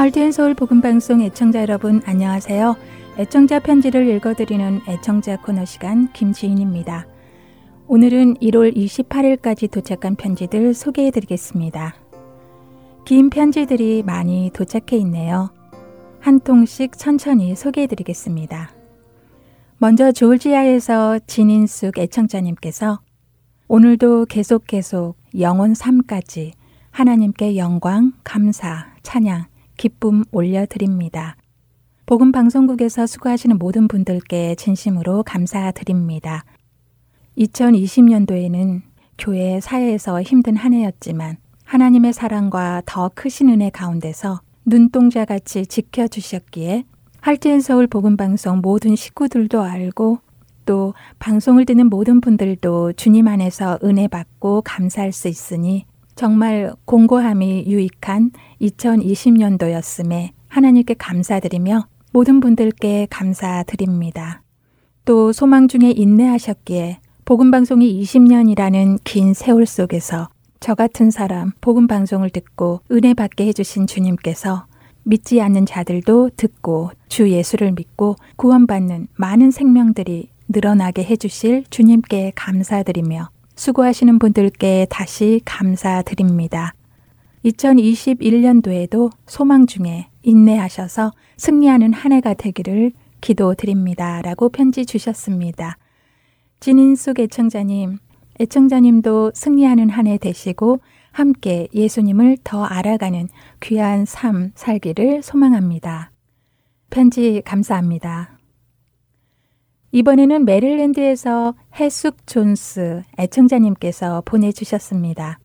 할트앤서울 복음방송 애청자 여러분 안녕하세요. 애청자 편지를 읽어드리는 애청자 코너 시간 김지인입니다. 오늘은 1월 28일까지 도착한 편지들 소개해드리겠습니다. 긴 편지들이 많이 도착해 있네요. 한 통씩 천천히 소개해드리겠습니다. 먼저 조지아에서 진인숙 애청자님께서 오늘도 계속 계속 영원 삶까지 하나님께 영광, 감사, 찬양, 기쁨 올려드립니다. 복음 방송국에서 수고하시는 모든 분들께 진심으로 감사드립니다. 2020년도에는 교회 사회에서 힘든 한 해였지만 하나님의 사랑과 더 크신 은혜 가운데서 눈동자 같이 지켜주셨기에 할지엔 서울 복음 방송 모든 식구들도 알고 또 방송을 듣는 모든 분들도 주님 안에서 은혜 받고 감사할 수 있으니 정말 공고함이 유익한 2020년도였음에 하나님께 감사드리며 모든 분들께 감사드립니다. 또 소망 중에 인내하셨기에 복음방송이 20년이라는 긴 세월 속에서 저 같은 사람 복음방송을 듣고 은혜 받게 해주신 주님께서 믿지 않는 자들도 듣고 주 예수를 믿고 구원받는 많은 생명들이 늘어나게 해주실 주님께 감사드리며 수고하시는 분들께 다시 감사드립니다. 2021년도에도 소망 중에 인내하셔서 승리하는 한 해가 되기를 기도드립니다. 라고 편지 주셨습니다. 진인숙 애청자님, 애청자님도 승리하는 한 해 되시고 함께 예수님을 더 알아가는 귀한 삶 살기를 소망합니다. 편지 감사합니다. 이번에는 메릴랜드에서 해숙 존스 애청자님께서 보내주셨습니다.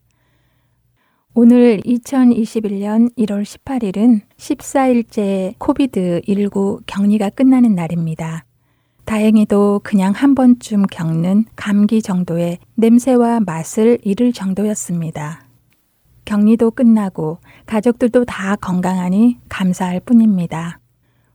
오늘 2021년 1월 18일은 14일째 코비드19 격리가 끝나는 날입니다. 다행히도 그냥 한 번쯤 겪는 감기 정도의 냄새와 맛을 잃을 정도였습니다. 격리도 끝나고 가족들도 다 건강하니 감사할 뿐입니다.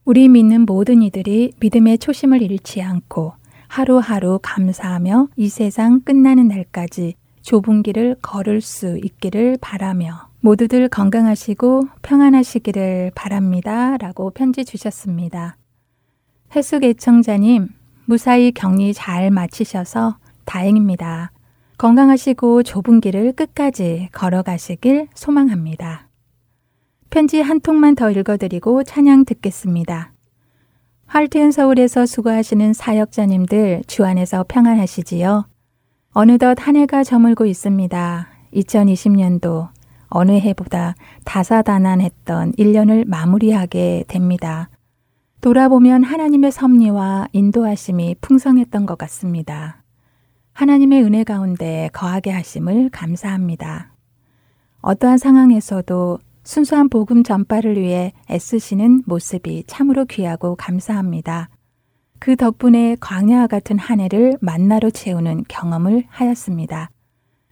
우리 믿는 모든 이들이 믿음의 초심을 잃지 않고 하루하루 감사하며 이 세상 끝나는 날까지 좁은 길을 걸을 수 있기를 바라며 모두들 건강하시고 평안하시기를 바랍니다. 라고 편지 주셨습니다. 해숙 애청자님, 무사히 격리 잘 마치셔서 다행입니다. 건강하시고 좁은 길을 끝까지 걸어가시길 소망합니다. 편지 한 통만 더 읽어드리고 찬양 듣겠습니다. 할트앤 서울에서 수고하시는 사역자님들 주 안에서 평안하시지요? 어느덧 한 해가 저물고 있습니다. 2020년도 어느 해보다 다사다난했던 1년을 마무리하게 됩니다. 돌아보면 하나님의 섭리와 인도하심이 풍성했던 것 같습니다. 하나님의 은혜 가운데 거하게 하심을 감사합니다. 어떠한 상황에서도 순수한 복음 전파를 위해 애쓰시는 모습이 참으로 귀하고 감사합니다. 그 덕분에 광야와 같은 한 해를 만나로 채우는 경험을 하였습니다.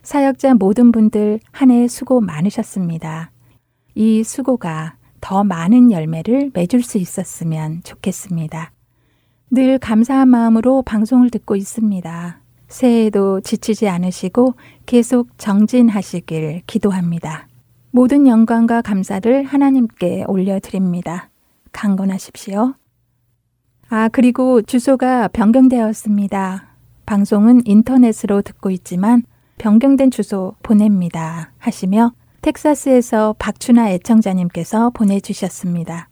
사역자 모든 분들 한 해 수고 많으셨습니다. 이 수고가 더 많은 열매를 맺을 수 있었으면 좋겠습니다. 늘 감사한 마음으로 방송을 듣고 있습니다. 새해에도 지치지 않으시고 계속 정진하시길 기도합니다. 모든 영광과 감사를 하나님께 올려드립니다. 강건하십시오. 아, 그리고 주소가 변경되었습니다. 방송은 인터넷으로 듣고 있지만 변경된 주소 보냅니다. 하시며 텍사스에서 박춘아 애청자님께서 보내주셨습니다.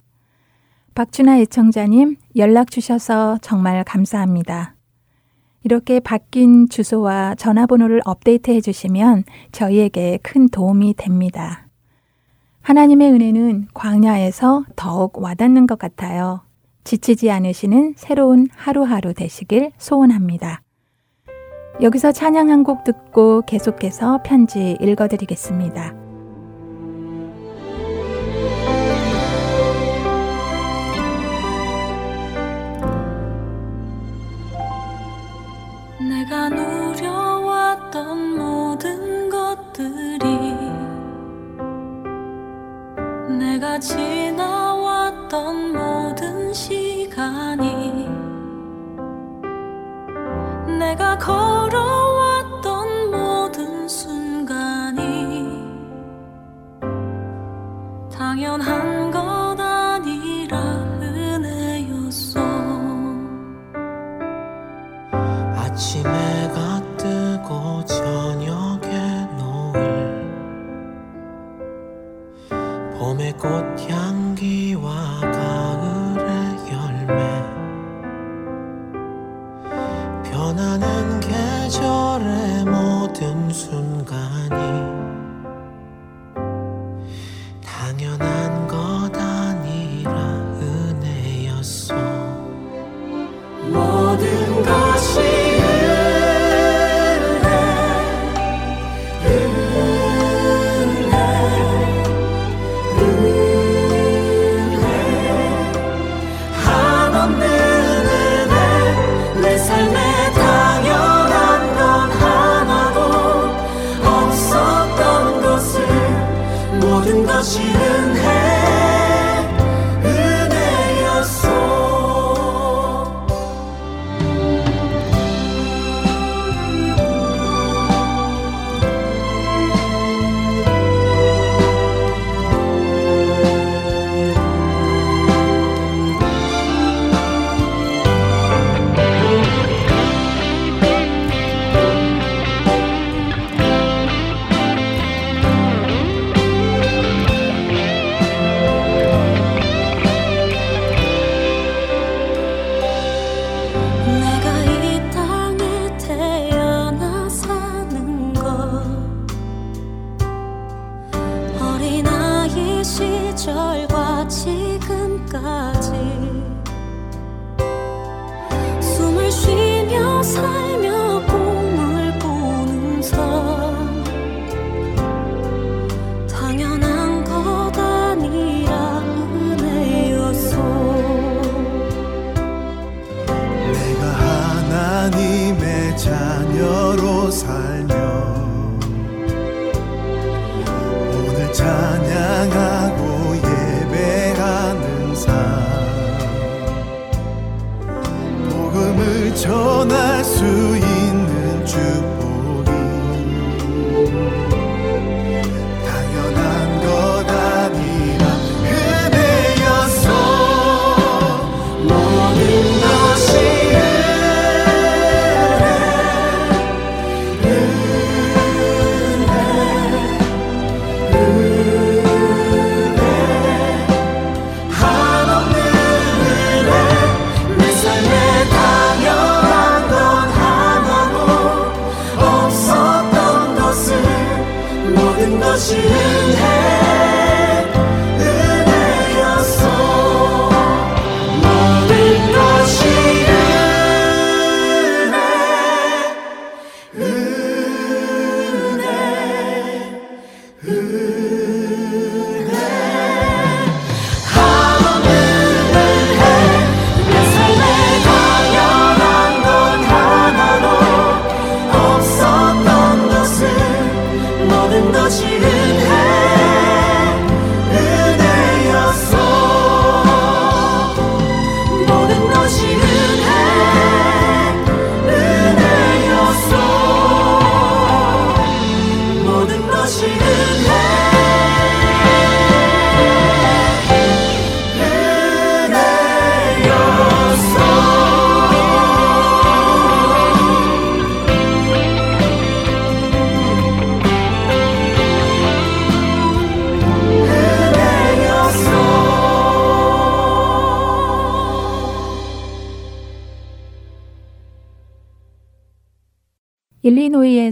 박춘아 애청자님 연락 주셔서 정말 감사합니다. 이렇게 바뀐 주소와 전화번호를 업데이트 해주시면 저희에게 큰 도움이 됩니다. 하나님의 은혜는 광야에서 더욱 와닿는 것 같아요. 지치지 않으시는 새로운 하루하루 되시길 소원합니다. 여기서 찬양 한 곡 듣고 계속해서 편지 읽어드리겠습니다. 지나왔던 모든 시간이 내가 걸어왔던 모든 순간이 당연한 일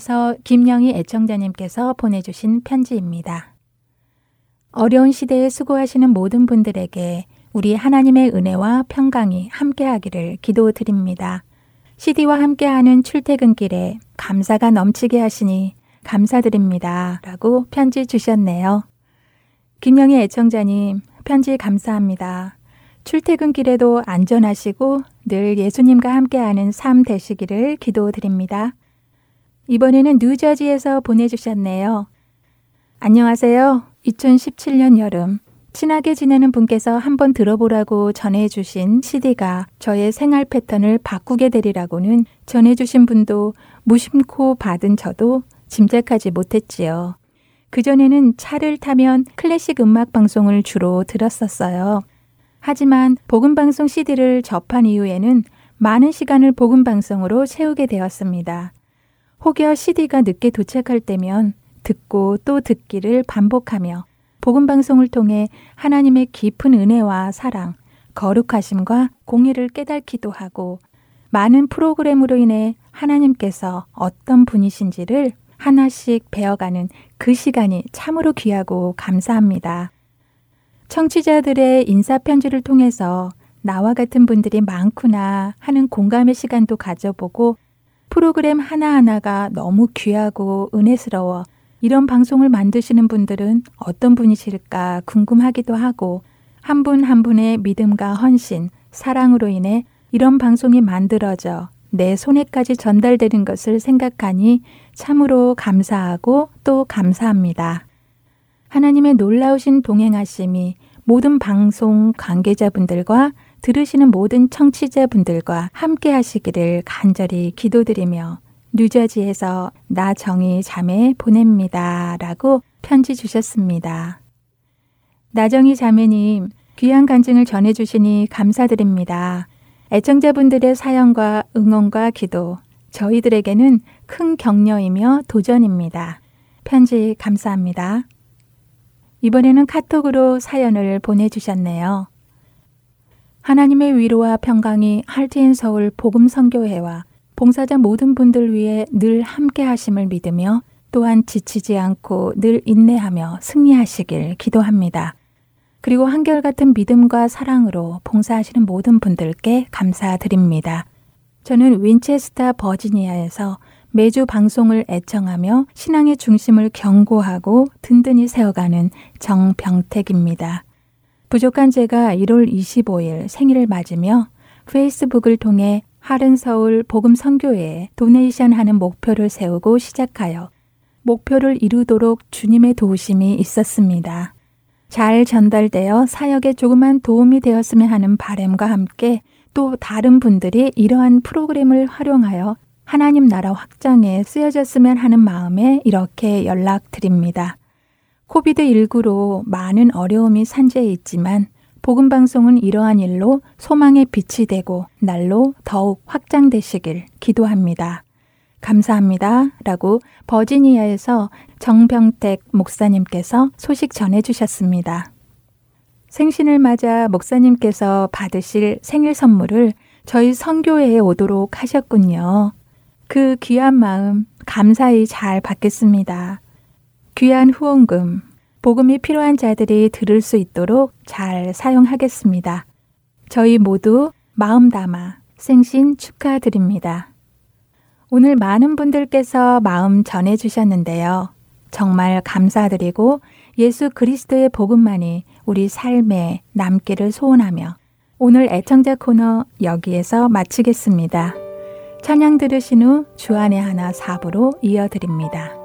리노이에서 김영희 애청자님께서 보내주신 편지입니다. 어려운 시대에 수고하시는 모든 분들에게 우리 하나님의 은혜와 평강이 함께하기를 기도드립니다. CD와 함께하는 출퇴근길에 감사가 넘치게 하시니 감사드립니다. 라고 편지 주셨네요. 김영희 애청자님, 편지 감사합니다. 출퇴근길에도 안전하시고 늘 예수님과 함께하는 삶 되시기를 기도드립니다. 이번에는 뉴저지에서 보내주셨네요. 안녕하세요. 2017년 여름 친하게 지내는 분께서 한번 들어보라고 전해주신 CD가 저의 생활 패턴을 바꾸게 되리라고는 전해주신 분도 무심코 받은 저도 짐작하지 못했지요. 그전에는 차를 타면 클래식 음악 방송을 주로 들었었어요. 하지만 복음방송 CD를 접한 이후에는 많은 시간을 복음 방송으로 채우게 되었습니다. 혹여 CD가 늦게 도착할 때면 듣고 또 듣기를 반복하며 복음 방송을 통해 하나님의 깊은 은혜와 사랑, 거룩하심과 공의를 깨닫기도 하고 많은 프로그램으로 인해 하나님께서 어떤 분이신지를 하나씩 배워가는 그 시간이 참으로 귀하고 감사합니다. 청취자들의 인사편지를 통해서 나와 같은 분들이 많구나 하는 공감의 시간도 가져보고 프로그램 하나하나가 너무 귀하고 은혜스러워 이런 방송을 만드시는 분들은 어떤 분이실까 궁금하기도 하고 한 분한 한 분의 믿음과 헌신, 사랑으로 인해 이런 방송이 만들어져 내 손에까지 전달되는 것을 생각하니 참으로 감사하고 또 감사합니다. 하나님의 놀라우신 동행하심이 모든 방송 관계자분들과 들으시는 모든 청취자분들과 함께 하시기를 간절히 기도드리며 뉴저지에서 나정희 자매 보냅니다. 라고 편지 주셨습니다. 나정희 자매님, 귀한 간증을 전해주시니 감사드립니다. 애청자분들의 사연과 응원과 기도, 저희들에게는 큰 격려이며 도전입니다. 편지 감사합니다. 이번에는 카톡으로 사연을 보내주셨네요. 하나님의 위로와 평강이 할트앤서울 복음 선교회와 봉사자 모든 분들 위해 늘 함께 하심을 믿으며 또한 지치지 않고 늘 인내하며 승리하시길 기도합니다. 그리고 한결같은 믿음과 사랑으로 봉사하시는 모든 분들께 감사드립니다. 저는 윈체스타 버지니아에서 매주 방송을 애청하며 신앙의 중심을 경고하고 든든히 세워가는 정병택입니다. 부족한 제가 1월 25일 생일을 맞으며 페이스북을 통해 하른 서울 복음 선교회에 도네이션 하는 목표를 세우고 시작하여 목표를 이루도록 주님의 도우심이 있었습니다. 잘 전달되어 사역에 조그만 도움이 되었으면 하는 바램과 함께 또 다른 분들이 이러한 프로그램을 활용하여 하나님 나라 확장에 쓰여졌으면 하는 마음에 이렇게 연락드립니다. COVID19로 많은 어려움이 산재해 있지만 복음 방송은 이러한 일로 소망의 빛이 되고 날로 더욱 확장되시길 기도합니다. 감사합니다. 라고 버지니아에서 정병택 목사님께서 소식 전해 주셨습니다. 생신을 맞아 목사님께서 받으실 생일 선물을 저희 선교회에 오도록 하셨군요. 그 귀한 마음 감사히 잘 받겠습니다. 귀한 후원금, 복음이 필요한 자들이 들을 수 있도록 잘 사용하겠습니다. 저희 모두 마음 담아 생신 축하드립니다. 오늘 많은 분들께서 마음 전해 주셨는데요. 정말 감사드리고 예수 그리스도의 복음만이 우리 삶에 남기를 소원하며 오늘 애청자 코너 여기에서 마치겠습니다. 찬양 들으신 후 주안의 하나 사부로 이어드립니다.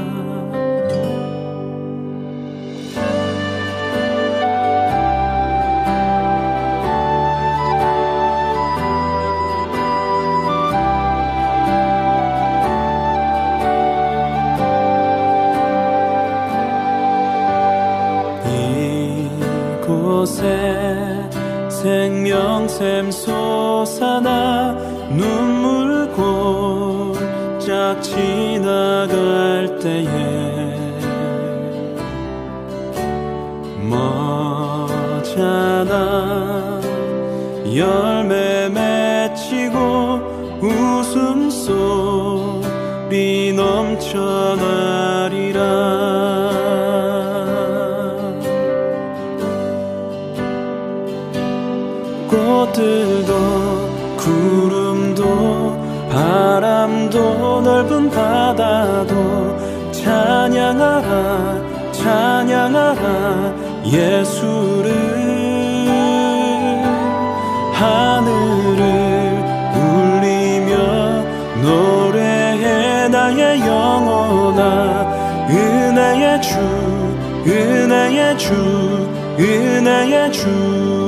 곳에 생명샘 솟아나 눈물 골짝 지나갈 때에 머잖아 열매 맺히고 웃음소리 넘쳐나 꽃들도 구름도 바람도 넓은 바다도 찬양하라 찬양하라 예수를. 하늘을 울리며 노래해 나의 영혼아. 은혜의 주 은혜의 주 은혜의 주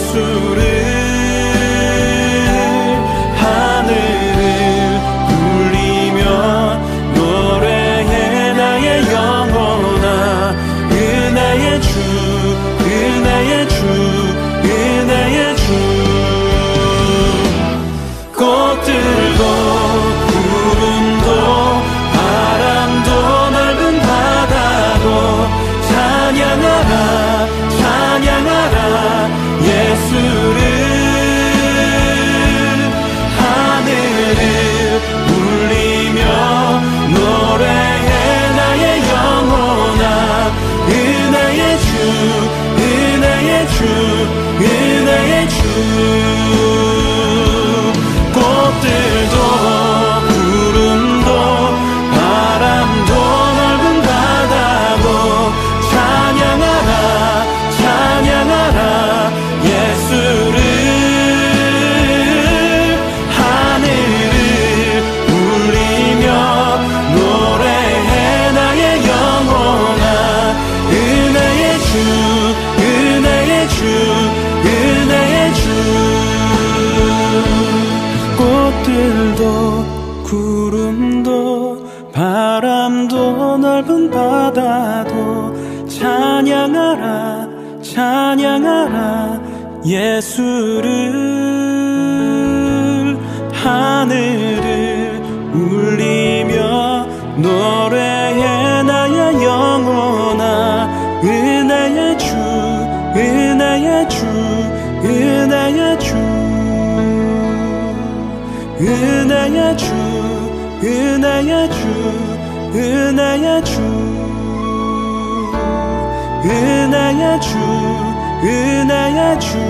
suited I drew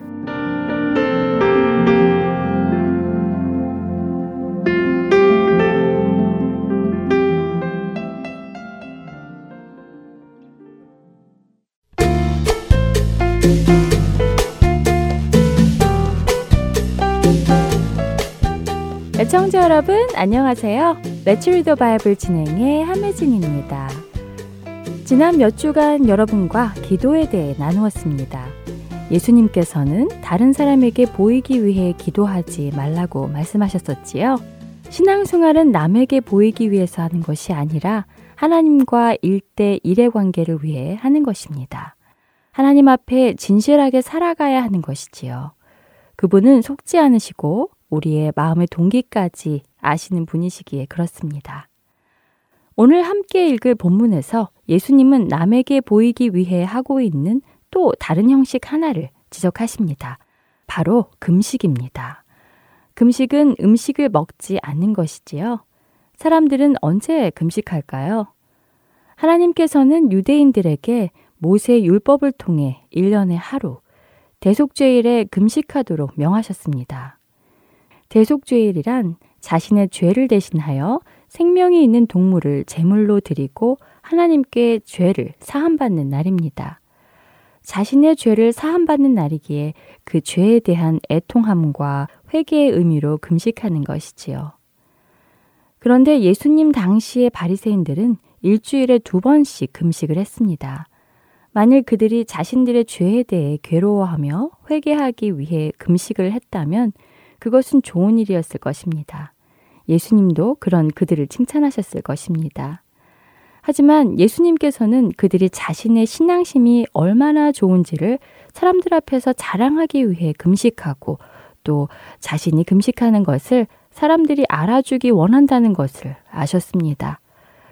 애청자 여러분 안녕하세요. Let's Read the Bible 진행의 함혜진입니다. 지난 몇 주간 여러분과 기도에 대해 나누었습니다. 예수님께서는 다른 사람에게 보이기 위해 기도하지 말라고 말씀하셨었지요. 신앙생활은 남에게 보이기 위해서 하는 것이 아니라 하나님과 일대일의 관계를 위해 하는 것입니다. 하나님 앞에 진실하게 살아가야 하는 것이지요. 그분은 속지 않으시고 우리의 마음의 동기까지 아시는 분이시기에 그렇습니다. 오늘 함께 읽을 본문에서 예수님은 남에게 보이기 위해 하고 있는 또 다른 형식 하나를 지적하십니다. 바로 금식입니다. 금식은 음식을 먹지 않는 것이지요. 사람들은 언제 금식할까요? 하나님께서는 유대인들에게 모세 율법을 통해 1년에 하루 대속죄일에 금식하도록 명하셨습니다. 대속죄일이란 자신의 죄를 대신하여 생명이 있는 동물을 제물로 드리고 하나님께 죄를 사함받는 날입니다. 자신의 죄를 사함받는 날이기에 그 죄에 대한 애통함과 회개의 의미로 금식하는 것이지요. 그런데 예수님 당시의 바리새인들은 일주일에 두 번씩 금식을 했습니다. 만일 그들이 자신들의 죄에 대해 괴로워하며 회개하기 위해 금식을 했다면 그것은 좋은 일이었을 것입니다. 예수님도 그런 그들을 칭찬하셨을 것입니다. 하지만 예수님께서는 그들이 자신의 신앙심이 얼마나 좋은지를 사람들 앞에서 자랑하기 위해 금식하고 또 자신이 금식하는 것을 사람들이 알아주기 원한다는 것을 아셨습니다.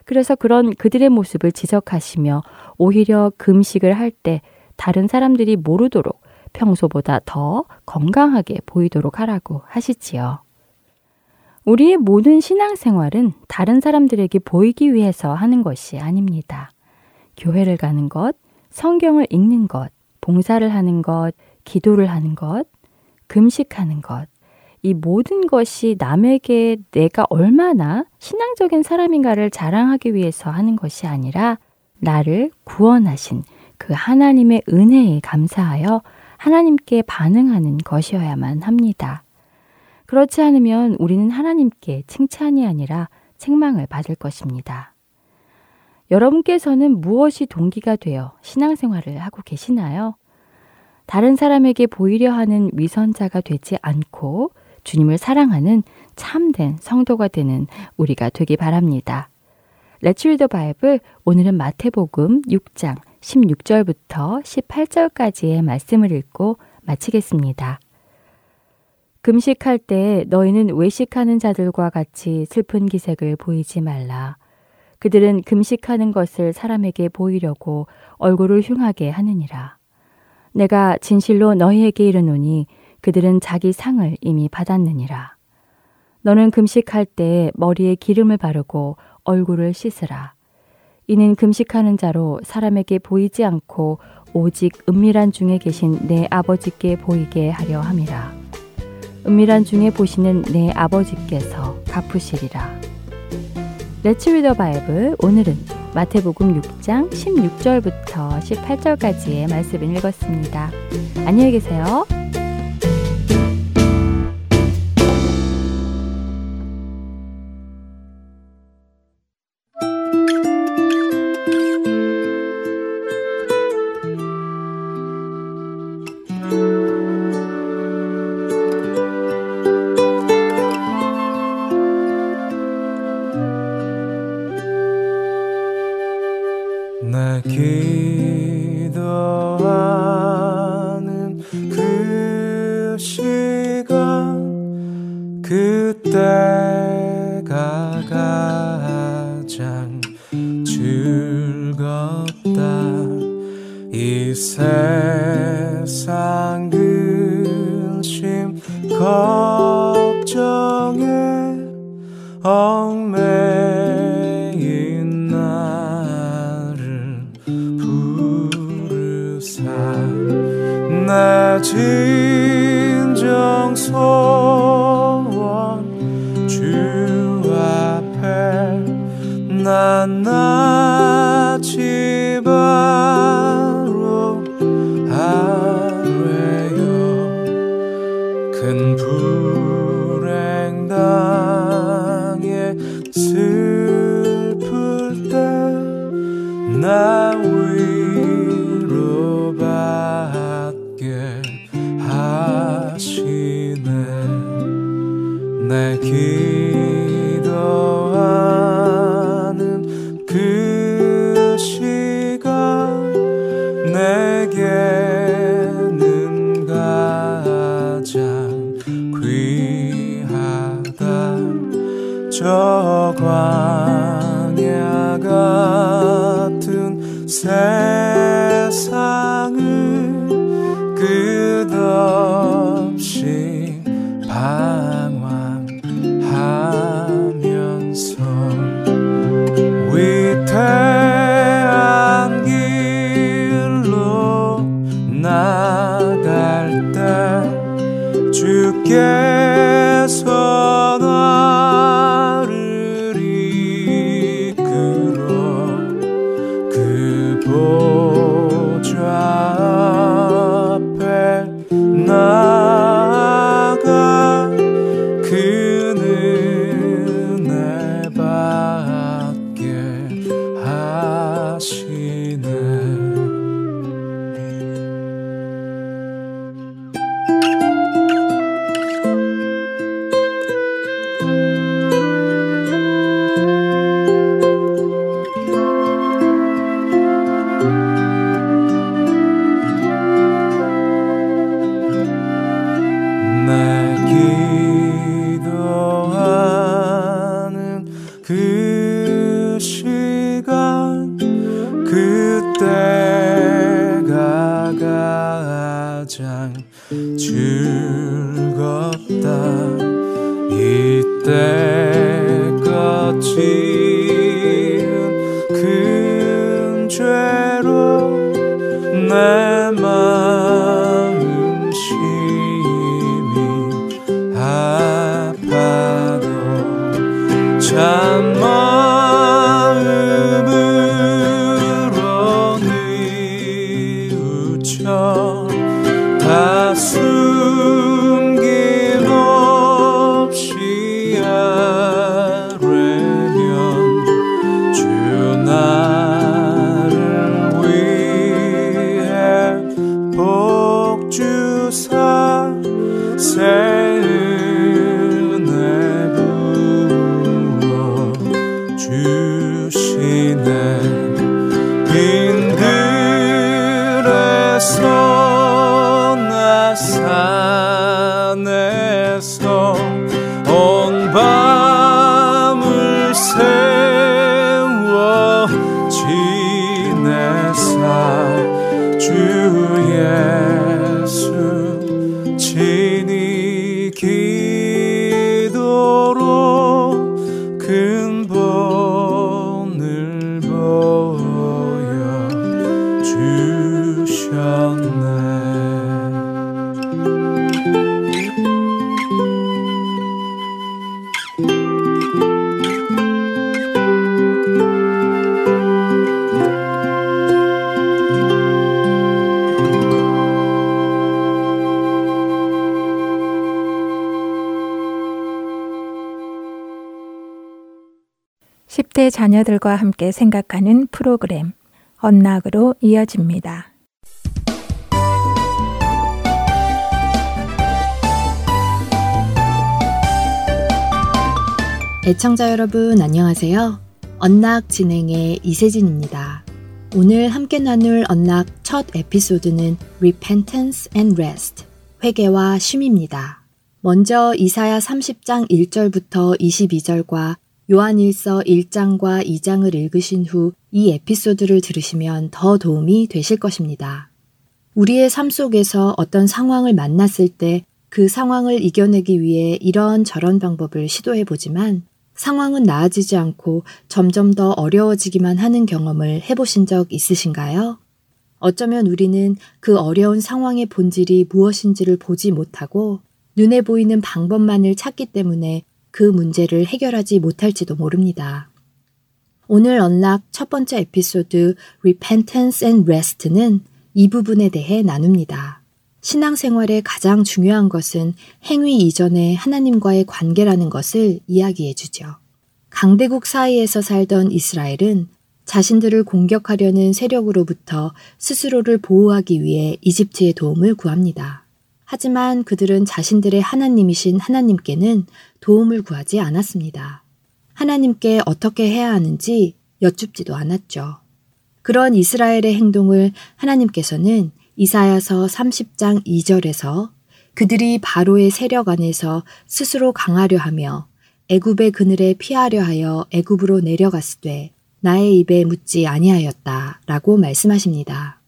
그래서 그런 그들의 모습을 지적하시며 오히려 금식을 할 때 다른 사람들이 모르도록 평소보다 더 건강하게 보이도록 하라고 하시지요. 우리의 모든 신앙생활은 다른 사람들에게 보이기 위해서 하는 것이 아닙니다. 교회를 가는 것, 성경을 읽는 것, 봉사를 하는 것, 기도를 하는 것, 금식하는 것, 이 모든 것이 남에게 내가 얼마나 신앙적인 사람인가를 자랑하기 위해서 하는 것이 아니라 나를 구원하신 그 하나님의 은혜에 감사하여 하나님께 반응하는 것이어야만 합니다. 그렇지 않으면 우리는 하나님께 칭찬이 아니라 책망을 받을 것입니다. 여러분께서는 무엇이 동기가 되어 신앙생활을 하고 계시나요? 다른 사람에게 보이려 하는 위선자가 되지 않고 주님을 사랑하는 참된 성도가 되는 우리가 되기 바랍니다. 레츠 리더 바이블 오늘은 마태복음 6장 16절부터 18절까지의 말씀을 읽고 마치겠습니다. 금식할 때 너희는 외식하는 자들과 같이 슬픈 기색을 보이지 말라. 그들은 금식하는 것을 사람에게 보이려고 얼굴을 흉하게 하느니라. 내가 진실로 너희에게 이르노니 그들은 자기 상을 이미 받았느니라. 너는 금식할 때 머리에 기름을 바르고 얼굴을 씻으라. 이는 금식하는 자로 사람에게 보이지 않고 오직 은밀한 중에 계신 내 아버지께 보이게 하려 함이라. 은밀한 중에 보시는 내 아버지께서 갚으시리라. 레츠 리더 바이블 오늘은 마태복음 6장 16절부터 18절까지의 말씀을 읽었습니다. 안녕히 계세요. 큰 불행 당에 슬플 때 나 위로받게 하시네. 내길 내 자녀들과 함께 생각하는 프로그램 언락으로 이어집니다. 애청자 여러분 안녕하세요. 언락 진행의 이세진입니다. 오늘 함께 나눌 언락 첫 에피소드는 Repentance and Rest, 회개와 쉼입니다. 먼저 이사야 30장 1절부터 22절과 요한일서 1장과 2장을 읽으신 후 이 에피소드를 들으시면 더 도움이 되실 것입니다. 우리의 삶 속에서 어떤 상황을 만났을 때 그 상황을 이겨내기 위해 이런 저런 방법을 시도해 보지만 상황은 나아지지 않고 점점 더 어려워지기만 하는 경험을 해보신 적 있으신가요? 어쩌면 우리는 그 어려운 상황의 본질이 무엇인지를 보지 못하고 눈에 보이는 방법만을 찾기 때문에 그 문제를 해결하지 못할지도 모릅니다. 오늘 언락 첫 번째 에피소드 Repentance and Rest는 이 부분에 대해 나눕니다. 신앙생활의 가장 중요한 것은 행위 이전에 하나님과의 관계라는 것을 이야기해 주죠. 강대국 사이에서 살던 이스라엘은 자신들을 공격하려는 세력으로부터 스스로를 보호하기 위해 이집트의 도움을 구합니다. 하지만 그들은 자신들의 하나님이신 하나님께는 도움을 구하지 않았습니다. 하나님께 어떻게 해야 하는지 여쭙지도 않았죠. 그런 이스라엘의 행동을 하나님께서는 이사야서 30장 2절에서 그들이 바로의 세력 안에서 스스로 강하려 하며 애굽의 그늘에 피하려 하여 애굽으로 내려갔으되 나의 입에 묻지 아니하였다라고 말씀하십니다.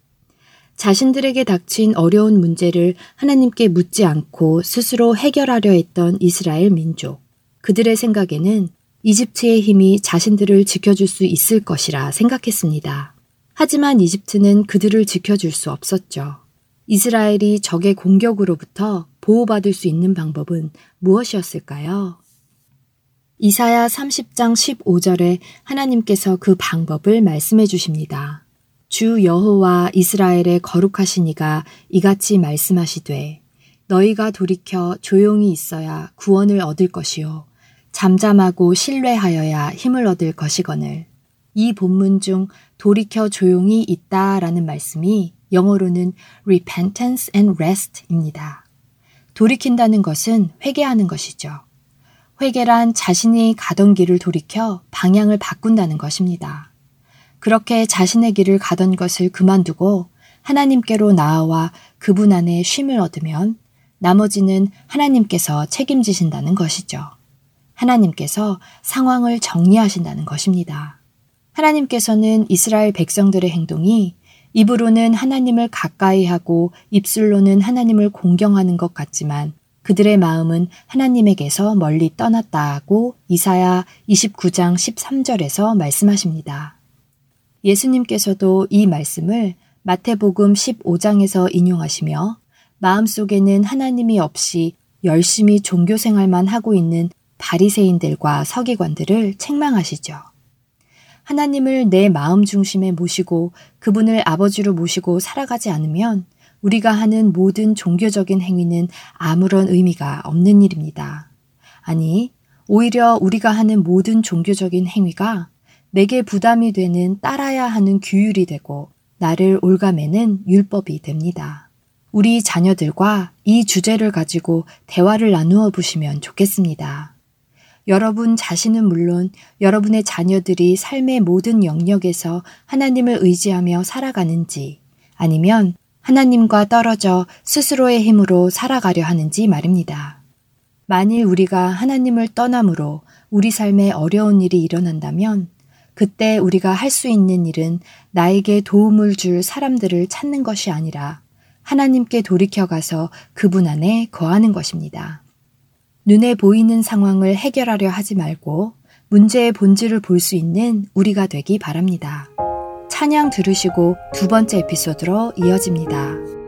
자신들에게 닥친 어려운 문제를 하나님께 묻지 않고 스스로 해결하려 했던 이스라엘 민족. 그들의 생각에는 이집트의 힘이 자신들을 지켜줄 수 있을 것이라 생각했습니다. 하지만 이집트는 그들을 지켜줄 수 없었죠. 이스라엘이 적의 공격으로부터 보호받을 수 있는 방법은 무엇이었을까요? 이사야 30장 15절에 하나님께서 그 방법을 말씀해 주십니다. 주 여호와 이스라엘의 거룩하신 이가 이같이 말씀하시되 너희가 돌이켜 조용히 있어야 구원을 얻을 것이요 잠잠하고 신뢰하여야 힘을 얻을 것이거늘 이 본문 중 돌이켜 조용히 있다라는 말씀이 영어로는 repentance and rest입니다. 돌이킨다는 것은 회개하는 것이죠. 회개란 자신이 가던 길을 돌이켜 방향을 바꾼다는 것입니다. 그렇게 자신의 길을 가던 것을 그만두고 하나님께로 나아와 그분 안에 쉼을 얻으면 나머지는 하나님께서 책임지신다는 것이죠. 하나님께서 상황을 정리하신다는 것입니다. 하나님께서는 이스라엘 백성들의 행동이 입으로는 하나님을 가까이 하고 입술로는 하나님을 공경하는 것 같지만 그들의 마음은 하나님에게서 멀리 떠났다고 이사야 29장 13절에서 말씀하십니다. 예수님께서도 이 말씀을 마태복음 15장에서 인용하시며 마음속에는 하나님이 없이 열심히 종교 생활만 하고 있는 바리새인들과 서기관들을 책망하시죠. 하나님을 내 마음 중심에 모시고 그분을 아버지로 모시고 살아가지 않으면 우리가 하는 모든 종교적인 행위는 아무런 의미가 없는 일입니다. 아니, 오히려 우리가 하는 모든 종교적인 행위가 내게 부담이 되는 따라야 하는 규율이 되고 나를 올가매는 율법이 됩니다. 우리 자녀들과 이 주제를 가지고 대화를 나누어 보시면 좋겠습니다. 여러분 자신은 물론 여러분의 자녀들이 삶의 모든 영역에서 하나님을 의지하며 살아가는지 아니면 하나님과 떨어져 스스로의 힘으로 살아가려 하는지 말입니다. 만일 우리가 하나님을 떠남으로 우리 삶에 어려운 일이 일어난다면 그때 우리가 할 수 있는 일은 나에게 도움을 줄 사람들을 찾는 것이 아니라 하나님께 돌이켜가서 그분 안에 거하는 것입니다. 눈에 보이는 상황을 해결하려 하지 말고 문제의 본질을 볼 수 있는 우리가 되기 바랍니다. 찬양 들으시고 두 번째 에피소드로 이어집니다.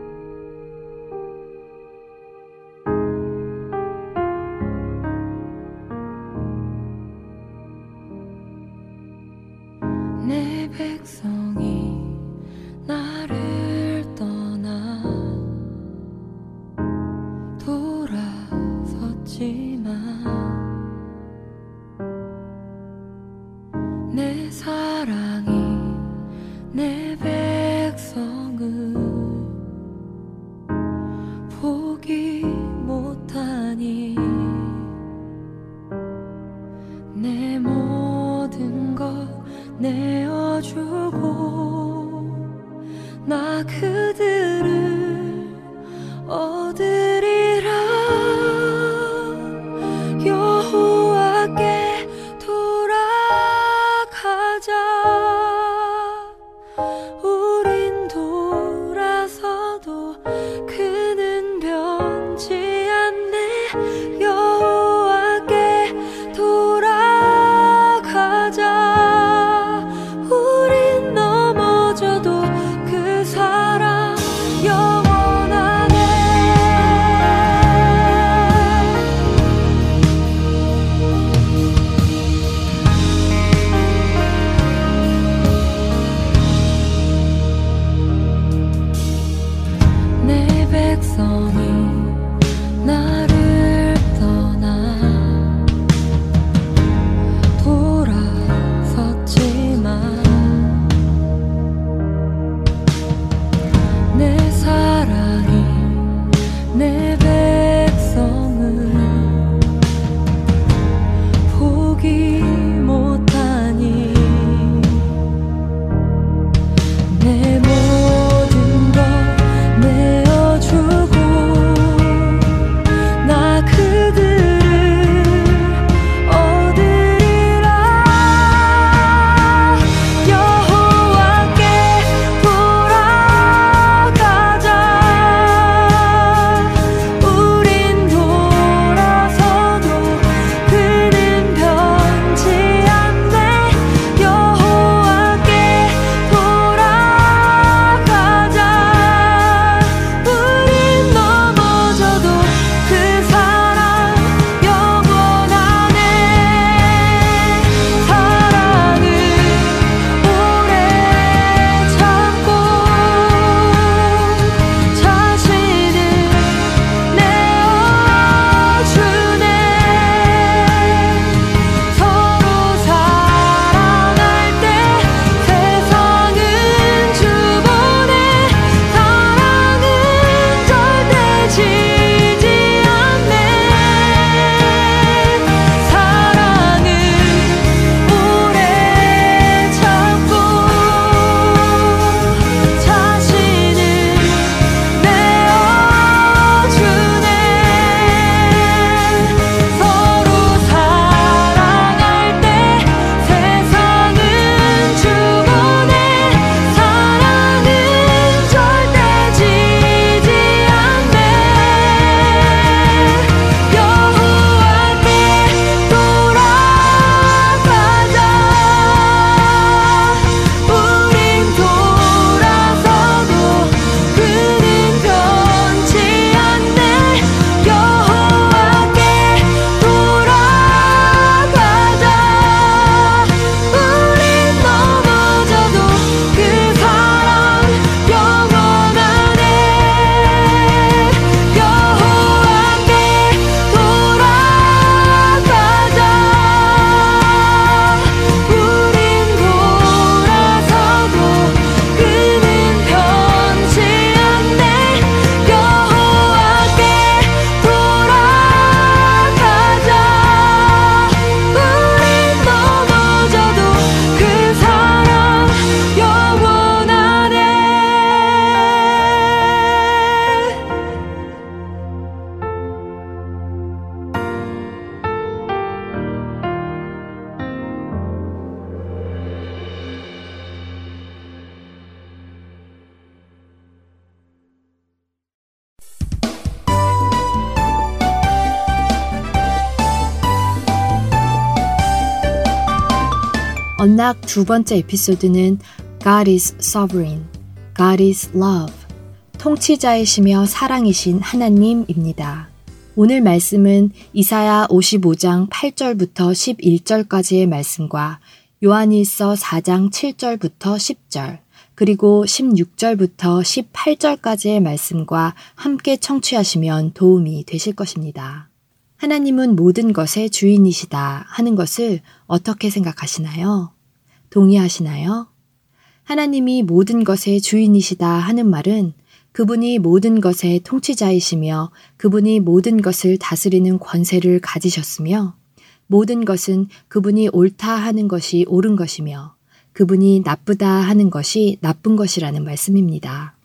언락 두 번째 에피소드는 God is sovereign, God is love, 통치자이시며 사랑이신 하나님입니다. 오늘 말씀은 이사야 55장 8절부터 11절까지의 말씀과 요한일서 4장 7절부터 10절, 그리고 16절부터 18절까지의 말씀과 함께 청취하시면 도움이 되실 것입니다. 하나님은 모든 것의 주인이시다 하는 것을 어떻게 생각하시나요? 동의하시나요? 하나님이 모든 것의 주인이시다 하는 말은 그분이 모든 것의 통치자이시며 그분이 모든 것을 다스리는 권세를 가지셨으며 모든 것은 그분이 옳다 하는 것이 옳은 것이며 그분이 나쁘다 하는 것이 나쁜 것이라는 말씀입니다.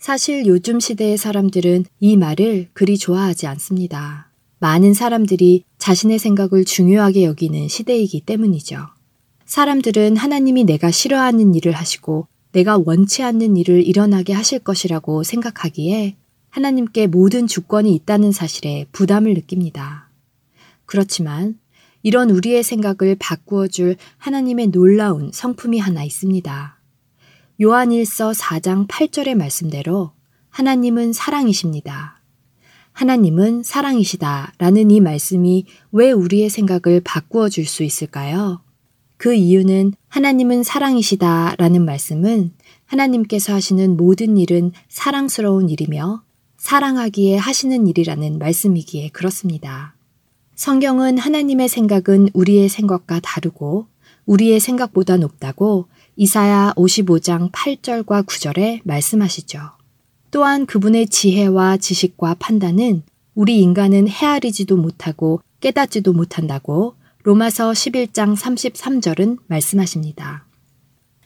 사실 요즘 시대의 사람들은 이 말을 그리 좋아하지 않습니다. 많은 사람들이 자신의 생각을 중요하게 여기는 시대이기 때문이죠. 사람들은 하나님이 내가 싫어하는 일을 하시고 내가 원치 않는 일을 일어나게 하실 것이라고 생각하기에 하나님께 모든 주권이 있다는 사실에 부담을 느낍니다. 그렇지만 이런 우리의 생각을 바꾸어 줄 하나님의 놀라운 성품이 하나 있습니다. 요한일서 4장 8절의 말씀대로 하나님은 사랑이십니다. 하나님은 사랑이시다 라는 이 말씀이 왜 우리의 생각을 바꾸어 줄 수 있을까요? 그 이유는 하나님은 사랑이시다 라는 말씀은 하나님께서 하시는 모든 일은 사랑스러운 일이며 사랑하기에 하시는 일이라는 말씀이기에 그렇습니다. 성경은 하나님의 생각은 우리의 생각과 다르고 우리의 생각보다 높다고 이사야 55장 8절과 9절에 말씀하시죠. 또한 그분의 지혜와 지식과 판단은 우리 인간은 헤아리지도 못하고 깨닫지도 못한다고 로마서 11장 33절은 말씀하십니다.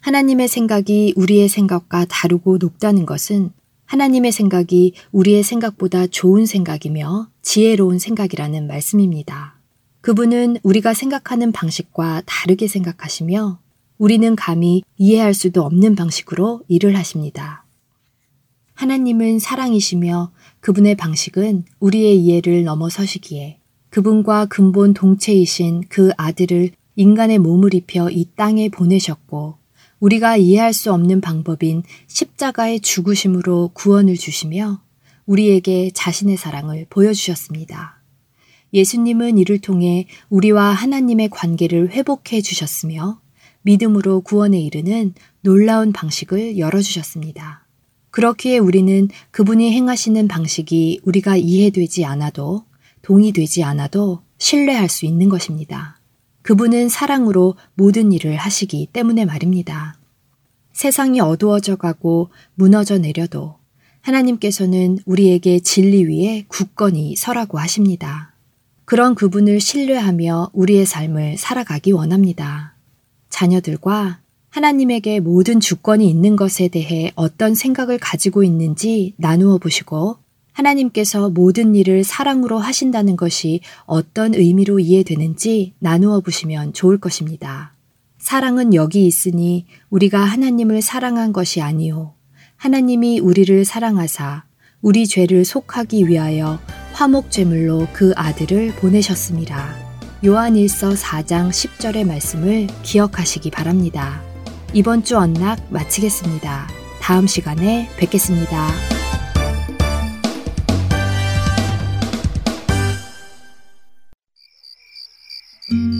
하나님의 생각이 우리의 생각과 다르고 높다는 것은 하나님의 생각이 우리의 생각보다 좋은 생각이며 지혜로운 생각이라는 말씀입니다. 그분은 우리가 생각하는 방식과 다르게 생각하시며 우리는 감히 이해할 수도 없는 방식으로 일을 하십니다. 하나님은 사랑이시며 그분의 방식은 우리의 이해를 넘어서시기에 그분과 근본 동체이신 그 아들을 인간의 몸을 입혀 이 땅에 보내셨고 우리가 이해할 수 없는 방법인 십자가의 죽으심으로 구원을 주시며 우리에게 자신의 사랑을 보여주셨습니다. 예수님은 이를 통해 우리와 하나님의 관계를 회복해 주셨으며 믿음으로 구원에 이르는 놀라운 방식을 열어주셨습니다. 그렇기에 우리는 그분이 행하시는 방식이 우리가 이해되지 않아도 동의되지 않아도 신뢰할 수 있는 것입니다. 그분은 사랑으로 모든 일을 하시기 때문에 말입니다. 세상이 어두워져 가고 무너져 내려도 하나님께서는 우리에게 진리 위에 굳건히 서라고 하십니다. 그런 그분을 신뢰하며 우리의 삶을 살아가기 원합니다. 자녀들과 하나님에게 모든 주권이 있는 것에 대해 어떤 생각을 가지고 있는지 나누어 보시고 하나님께서 모든 일을 사랑으로 하신다는 것이 어떤 의미로 이해되는지 나누어 보시면 좋을 것입니다. 사랑은 여기 있으니 우리가 하나님을 사랑한 것이 아니요. 하나님이 우리를 사랑하사 우리 죄를 속하기 위하여 화목제물로 그 아들을 보내셨습니다. 요한일서 4장 10절의 말씀을 기억하시기 바랍니다. 이번 주 언락 마치겠습니다. 다음 시간에 뵙겠습니다. 아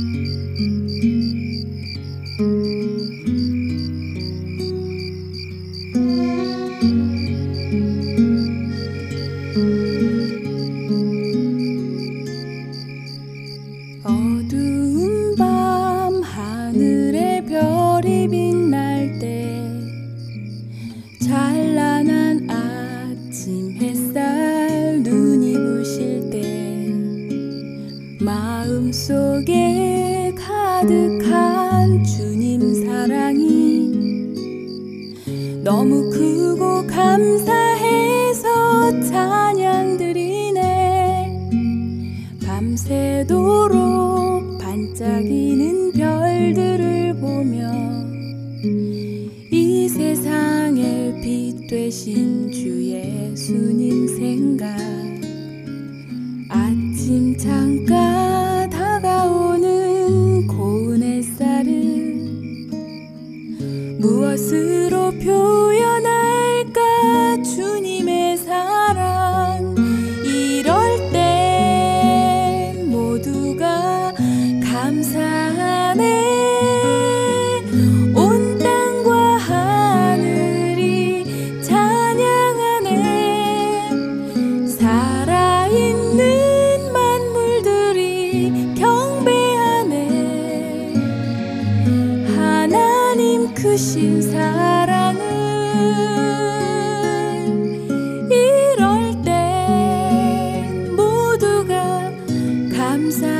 comes out.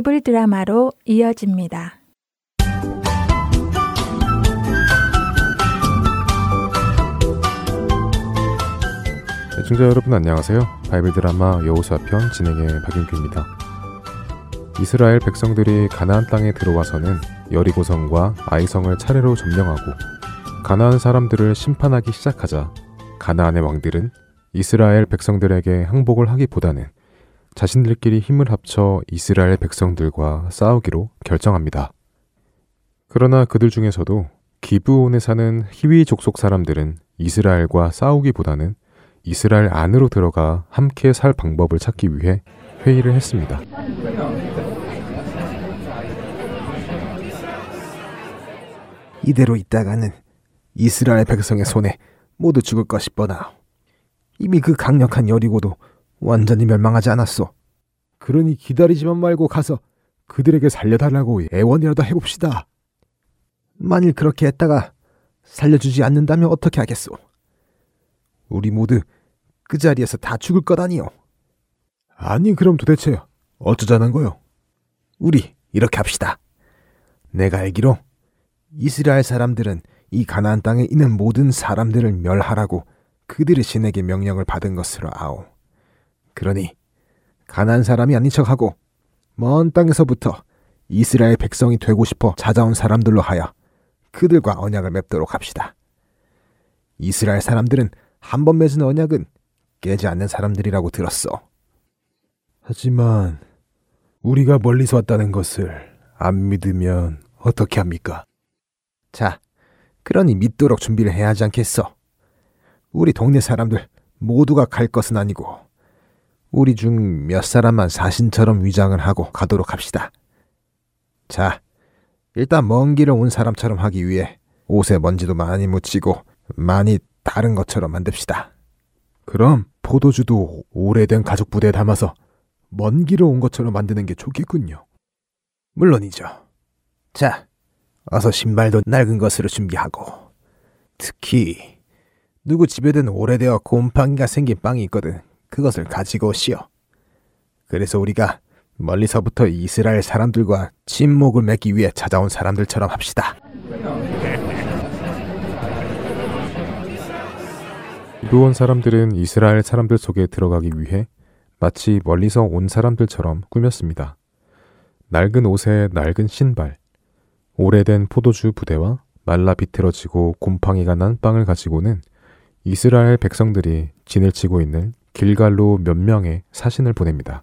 바이블 드라마로 이어집니다. 애청자 여러분 안녕하세요. 바이블 드라마 여호수아 편 진행의 박윤규입니다. 이스라엘 백성들이 가나안 땅에 들어와서는 여리고 성과 아이 성을 차례로 점령하고 가나안 사람들을 심판하기 시작하자 가나안의 왕들은 이스라엘 백성들에게 항복을 하기보다는 자신들끼리 힘을 합쳐 이스라엘 백성들과 싸우기로 결정합니다. 그러나 그들 중에서도 기브온에 사는 히위 족속 사람들은 이스라엘과 싸우기보다는 이스라엘 안으로 들어가 함께 살 방법을 찾기 위해 회의를 했습니다. 이대로 있다가는 이스라엘 백성의 손에 모두 죽을 것이 뻔하오. 이미 그 강력한 여리고도 완전히 멸망하지 않았소. 그러니 기다리지만 말고 가서 그들에게 살려달라고 애원이라도 해봅시다. 만일 그렇게 했다가 살려주지 않는다면 어떻게 하겠소? 우리 모두 그 자리에서 다 죽을 것 아니오. 아니 그럼 도대체 어쩌자는 거요? 우리 이렇게 합시다. 내가 알기로 이스라엘 사람들은 이 가나안 땅에 있는 모든 사람들을 멸하라고 그들의 신에게 명령을 받은 것으로 아오. 그러니 가나안 사람이 아닌 척하고 먼 땅에서부터 이스라엘 백성이 되고 싶어 찾아온 사람들로 하여 그들과 언약을 맺도록 합시다. 이스라엘 사람들은 한 번 맺은 언약은 깨지 않는 사람들이라고 들었어. 하지만 우리가 멀리서 왔다는 것을 안 믿으면 어떻게 합니까? 자, 그러니 믿도록 준비를 해야 하지 않겠어? 우리 동네 사람들 모두가 갈 것은 아니고 우리 중 몇 사람만 사신처럼 위장을 하고 가도록 합시다. 자, 일단 먼 길을 온 사람처럼 하기 위해 옷에 먼지도 많이 묻히고 많이 다른 것처럼 만듭시다. 그럼 포도주도 오래된 가죽 부대에 담아서 먼 길을 온 것처럼 만드는 게 좋겠군요. 물론이죠. 자, 어서 신발도 낡은 것으로 준비하고 특히 누구 집에든 오래되어 곰팡이가 생긴 빵이 있거든. 그것을 가지고 오시오. 그래서 우리가 멀리서부터 이스라엘 사람들과 친목을 맺기 위해 찾아온 사람들처럼 합시다. 이로 온 사람들은 이스라엘 사람들 속에 들어가기 위해 마치 멀리서 온 사람들처럼 꾸몄습니다. 낡은 옷에 낡은 신발, 오래된 포도주 부대와 말라 비틀어지고 곰팡이가 난 빵을 가지고는 이스라엘 백성들이 진을 치고 있는 길갈로 몇 명의 사신을 보냅니다.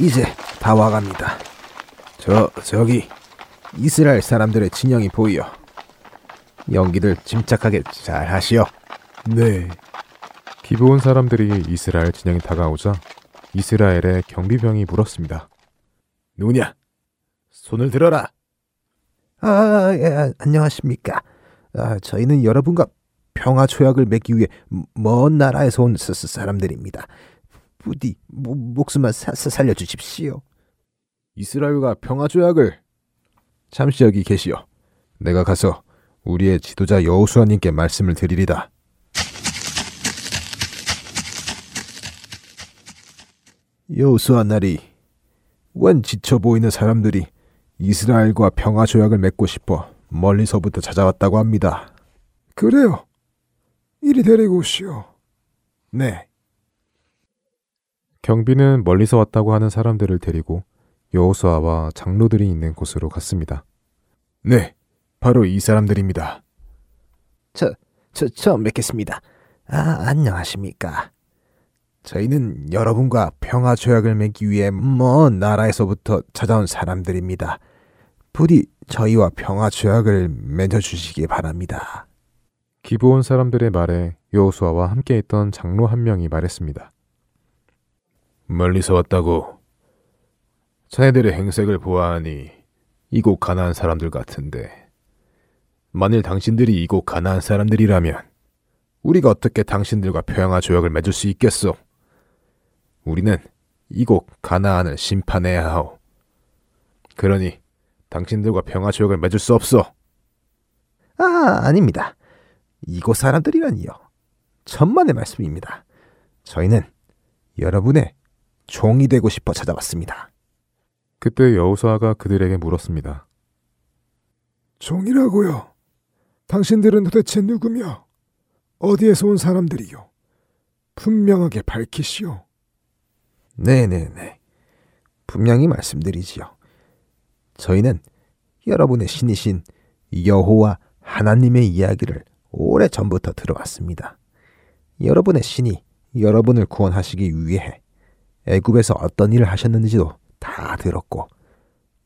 이제 다 와갑니다. 저 저기 이스라엘 사람들의 진영이 보이어. 연기들 침착하게 잘 하시오. 네. 기브온 사람들이 이스라엘 진영이 다가오자 이스라엘의 경비병이 물었습니다. 누구냐? 손을 들어라. 아, 예, 아, 안녕하십니까. 아, 저희는 여러분과 평화 조약을 맺기 위해 먼 나라에서 온 사, 사람들입니다. 부디 모, 목숨만 사, 살려주십시오. 이스라엘과 평화 조약을 잠시 여기 계시오. 내가 가서 우리의 지도자 여호수아님께 말씀을 드리리다. 여호수아 날이 웬 지쳐 보이는 사람들이 이스라엘과 평화 조약을 맺고 싶어 멀리서부터 찾아왔다고 합니다. 그래요. 이리 데리고 오시오. 네. 경비는 멀리서 왔다고 하는 사람들을 데리고 여호수아와 장로들이 있는 곳으로 갔습니다. 네, 바로 이 사람들입니다. 저, 저 처음 뵙겠습니다. 아, 안녕하십니까. 저희는 여러분과 평화 조약을 맺기 위해 먼 나라에서부터 찾아온 사람들입니다. 부디 저희와 평화 조약을 맺어 주시기 바랍니다. 기브온 사람들의 말에 여호수아와 함께 있던 장로 한 명이 말했습니다. 멀리서 왔다고. 자네들의 행색을 보아하니 이곳 가나안 사람들 같은데 만일 당신들이 이곳 가나안 사람들이라면 우리가 어떻게 당신들과 평화 조약을 맺을 수 있겠소? 우리는 이곳 가나안을 심판해야 하오. 그러니 당신들과 평화 조약을 맺을 수 없어. 아, 아닙니다. 이곳 사람들이라니요. 천만의 말씀입니다. 저희는 여러분의 종이 되고 싶어 찾아왔습니다. 그때 여호수아가 그들에게 물었습니다. 종이라고요? 당신들은 도대체 누구며 어디에서 온 사람들이요? 분명하게 밝히시오. 네네네. 분명히 말씀드리지요. 저희는 여러분의 신이신 여호와 하나님의 이야기를 오래 전부터 들어왔습니다. 여러분의 신이 여러분을 구원하시기 위해 애굽에서 어떤 일을 하셨는지도 다 들었고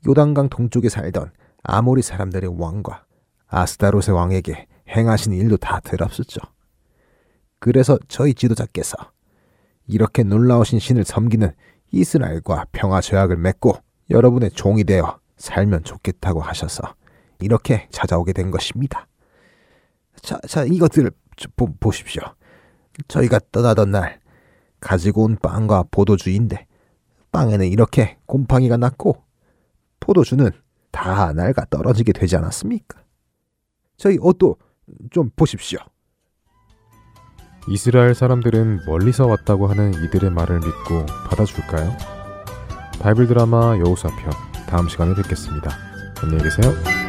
요단강 동쪽에 살던 아모리 사람들의 왕과 아스타롯의 왕에게 행하신 일도 다 들었었죠. 그래서 저희 지도자께서 이렇게 놀라우신 신을 섬기는 이스라엘과 평화 조약을 맺고 여러분의 종이 되어 살면 좋겠다고 하셔서 이렇게 찾아오게 된 것입니다. 자, 자 이것들을 보, 보십시오. 저희가 떠나던 날 가지고 온 빵과 포도주인데 빵에는 이렇게 곰팡이가 났고 포도주는 다 낡아 떨어지게 되지 않았습니까? 저희 옷도 좀 보십시오. 이스라엘 사람들은 멀리서 왔다고 하는 이들의 말을 믿고 받아줄까요? 바이블 드라마 여호사편 다음 시간에 뵙겠습니다. 안녕히 계세요.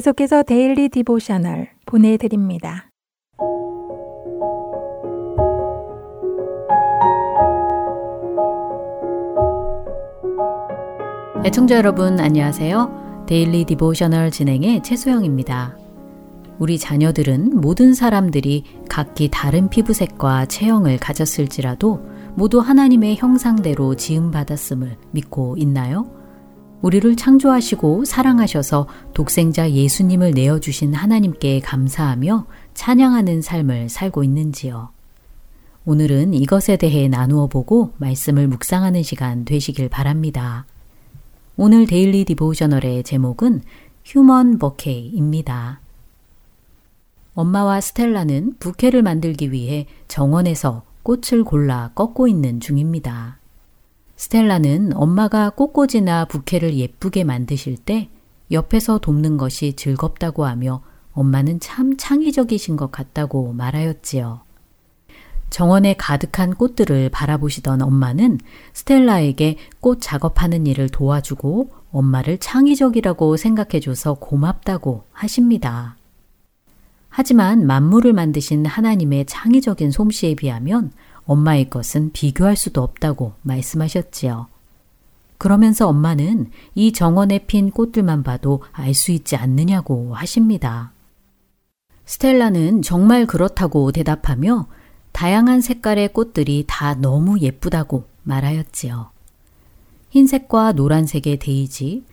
계속해서 Daily Devotional 보내드립니다. 애청자 여러분 안녕하세요. Daily Devotional 진행의 최소영입니다. 우리 자녀들은 모든 사람들이 각기 다른 피부색과 체형을 가졌을지라도 모두 하나님의 형상대로 지음받았음을 믿고 있나요? 우리를 창조하시고 사랑하셔서 독생자 예수님을 내어주신 하나님께 감사하며 찬양하는 삶을 살고 있는지요? 오늘은 이것에 대해 나누어 보고 말씀을 묵상하는 시간 되시길 바랍니다. 오늘 Daily Devotional의 제목은 Human Bouquet입니다. 엄마와 스텔라는 부케를 만들기 위해 정원에서 꽃을 골라 꺾고 있는 중입니다. 스텔라는 엄마가 꽃꽂이나 부케를 예쁘게 만드실 때 옆에서 돕는 것이 즐겁다고 하며 엄마는 참 창의적이신 것 같다고 말하였지요. 정원에 가득한 꽃들을 바라보시던 엄마는 스텔라에게 꽃 작업하는 일을 도와주고 엄마를 창의적이라고 생각해줘서 고맙다고 하십니다. 하지만 만물을 만드신 하나님의 창의적인 솜씨에 비하면 엄마의 것은 비교할 수도 없다고 말씀하셨지요. 그러면서 엄마는 이 정원에 핀 꽃들만 봐도 알 수 있지 않느냐고 하십니다. 스텔라는 정말 그렇다고 대답하며 다양한 색깔의 꽃들이 다 너무 예쁘다고 말하였지요. 흰색과 노란색의 데이지,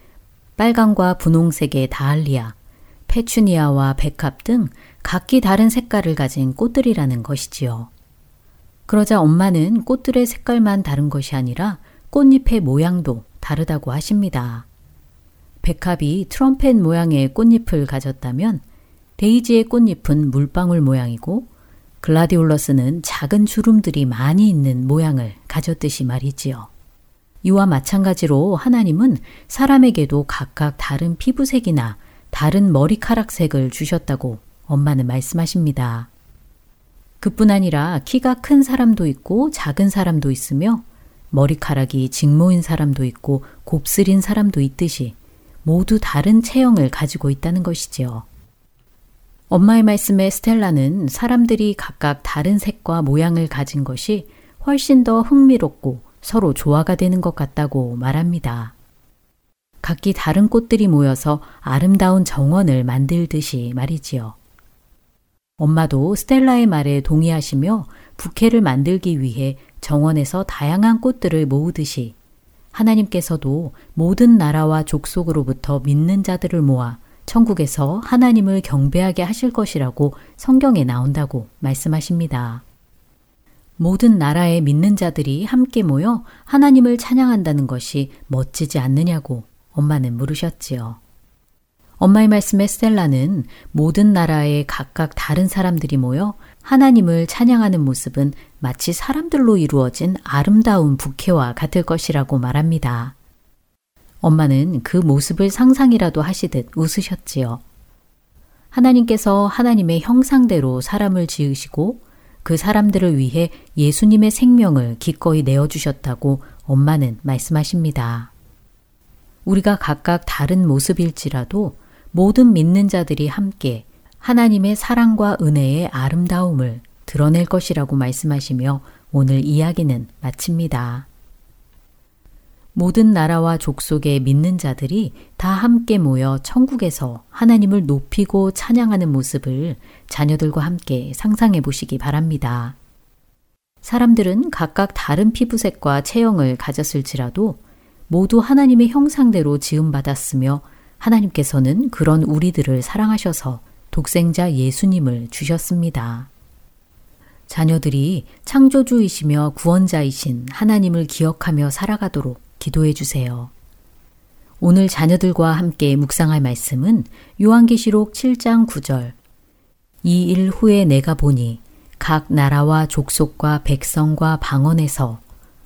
빨강과 분홍색의 다알리아, 페추니아와 백합 등 각기 다른 색깔을 가진 꽃들이라는 것이지요. 그러자 엄마는 꽃들의 색깔만 다른 것이 아니라 꽃잎의 모양도 다르다고 하십니다. 백합이 트럼펫 모양의 꽃잎을 가졌다면 데이지의 꽃잎은 물방울 모양이고 글라디올러스는 작은 주름들이 많이 있는 모양을 가졌듯이 말이지요. 이와 마찬가지로 하나님은 사람에게도 각각 다른 피부색이나 다른 머리카락색을 주셨다고 엄마는 말씀하십니다. 그뿐 아니라 키가 큰 사람도 있고 작은 사람도 있으며 머리카락이 직모인 사람도 있고 곱슬인 사람도 있듯이 모두 다른 체형을 가지고 있다는 것이지요. 엄마의 말씀에 스텔라는 사람들이 각각 다른 색과 모양을 가진 것이 훨씬 더 흥미롭고 서로 조화가 되는 것 같다고 말합니다. 각기 다른 꽃들이 모여서 아름다운 정원을 만들듯이 말이지요. 엄마도 스텔라의 말에 동의하시며 부케를 만들기 위해 정원에서 다양한 꽃들을 모으듯이 하나님께서도 모든 나라와 족속으로부터 믿는 자들을 모아 천국에서 하나님을 경배하게 하실 것이라고 성경에 나온다고 말씀하십니다. 모든 나라의 믿는 자들이 함께 모여 하나님을 찬양한다는 것이 멋지지 않느냐고 엄마는 물으셨지요. 엄마의 말씀에 스텔라는 모든 나라의 각각 다른 사람들이 모여 하나님을 찬양하는 모습은 마치 사람들로 이루어진 아름다운 부케와 같을 것이라고 말합니다. 엄마는 그 모습을 상상이라도 하시듯 웃으셨지요. 하나님께서 하나님의 형상대로 사람을 지으시고 그 사람들을 위해 예수님의 생명을 기꺼이 내어주셨다고 엄마는 말씀하십니다. 우리가 각각 다른 모습일지라도 모든 믿는 자들이 함께 하나님의 사랑과 은혜의 아름다움을 드러낼 것이라고 말씀하시며 오늘 이야기는 마칩니다. 모든 나라와 족속의 믿는 자들이 다 함께 모여 천국에서 하나님을 높이고 찬양하는 모습을 자녀들과 함께 상상해 보시기 바랍니다. 사람들은 각각 다른 피부색과 체형을 가졌을지라도 모두 하나님의 형상대로 지음받았으며 하나님께서는 그런 우리들을 사랑하셔서 독생자 예수님을 주셨습니다. 자녀들이 창조주이시며 구원자이신 하나님을 기억하며 살아가도록 기도해 주세요. 오늘 자녀들과 함께 묵상할 말씀은 요한계시록 7장 9절. 이 일 후에 내가 보니 각 나라와 족속과 백성과 방언에서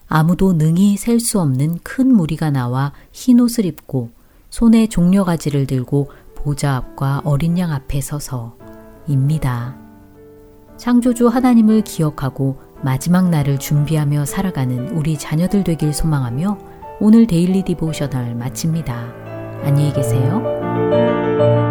아무도 능히 셀 수 없는 큰 무리가 나와 흰 옷을 입고 손에 종려가지를 들고 보좌 앞과 어린 양 앞에 서서 입니다. 창조주 하나님을 기억하고 마지막 날을 준비하며 살아가는 우리 자녀들 되길 소망하며 오늘 Daily Devotional 마칩니다. 안녕히 계세요.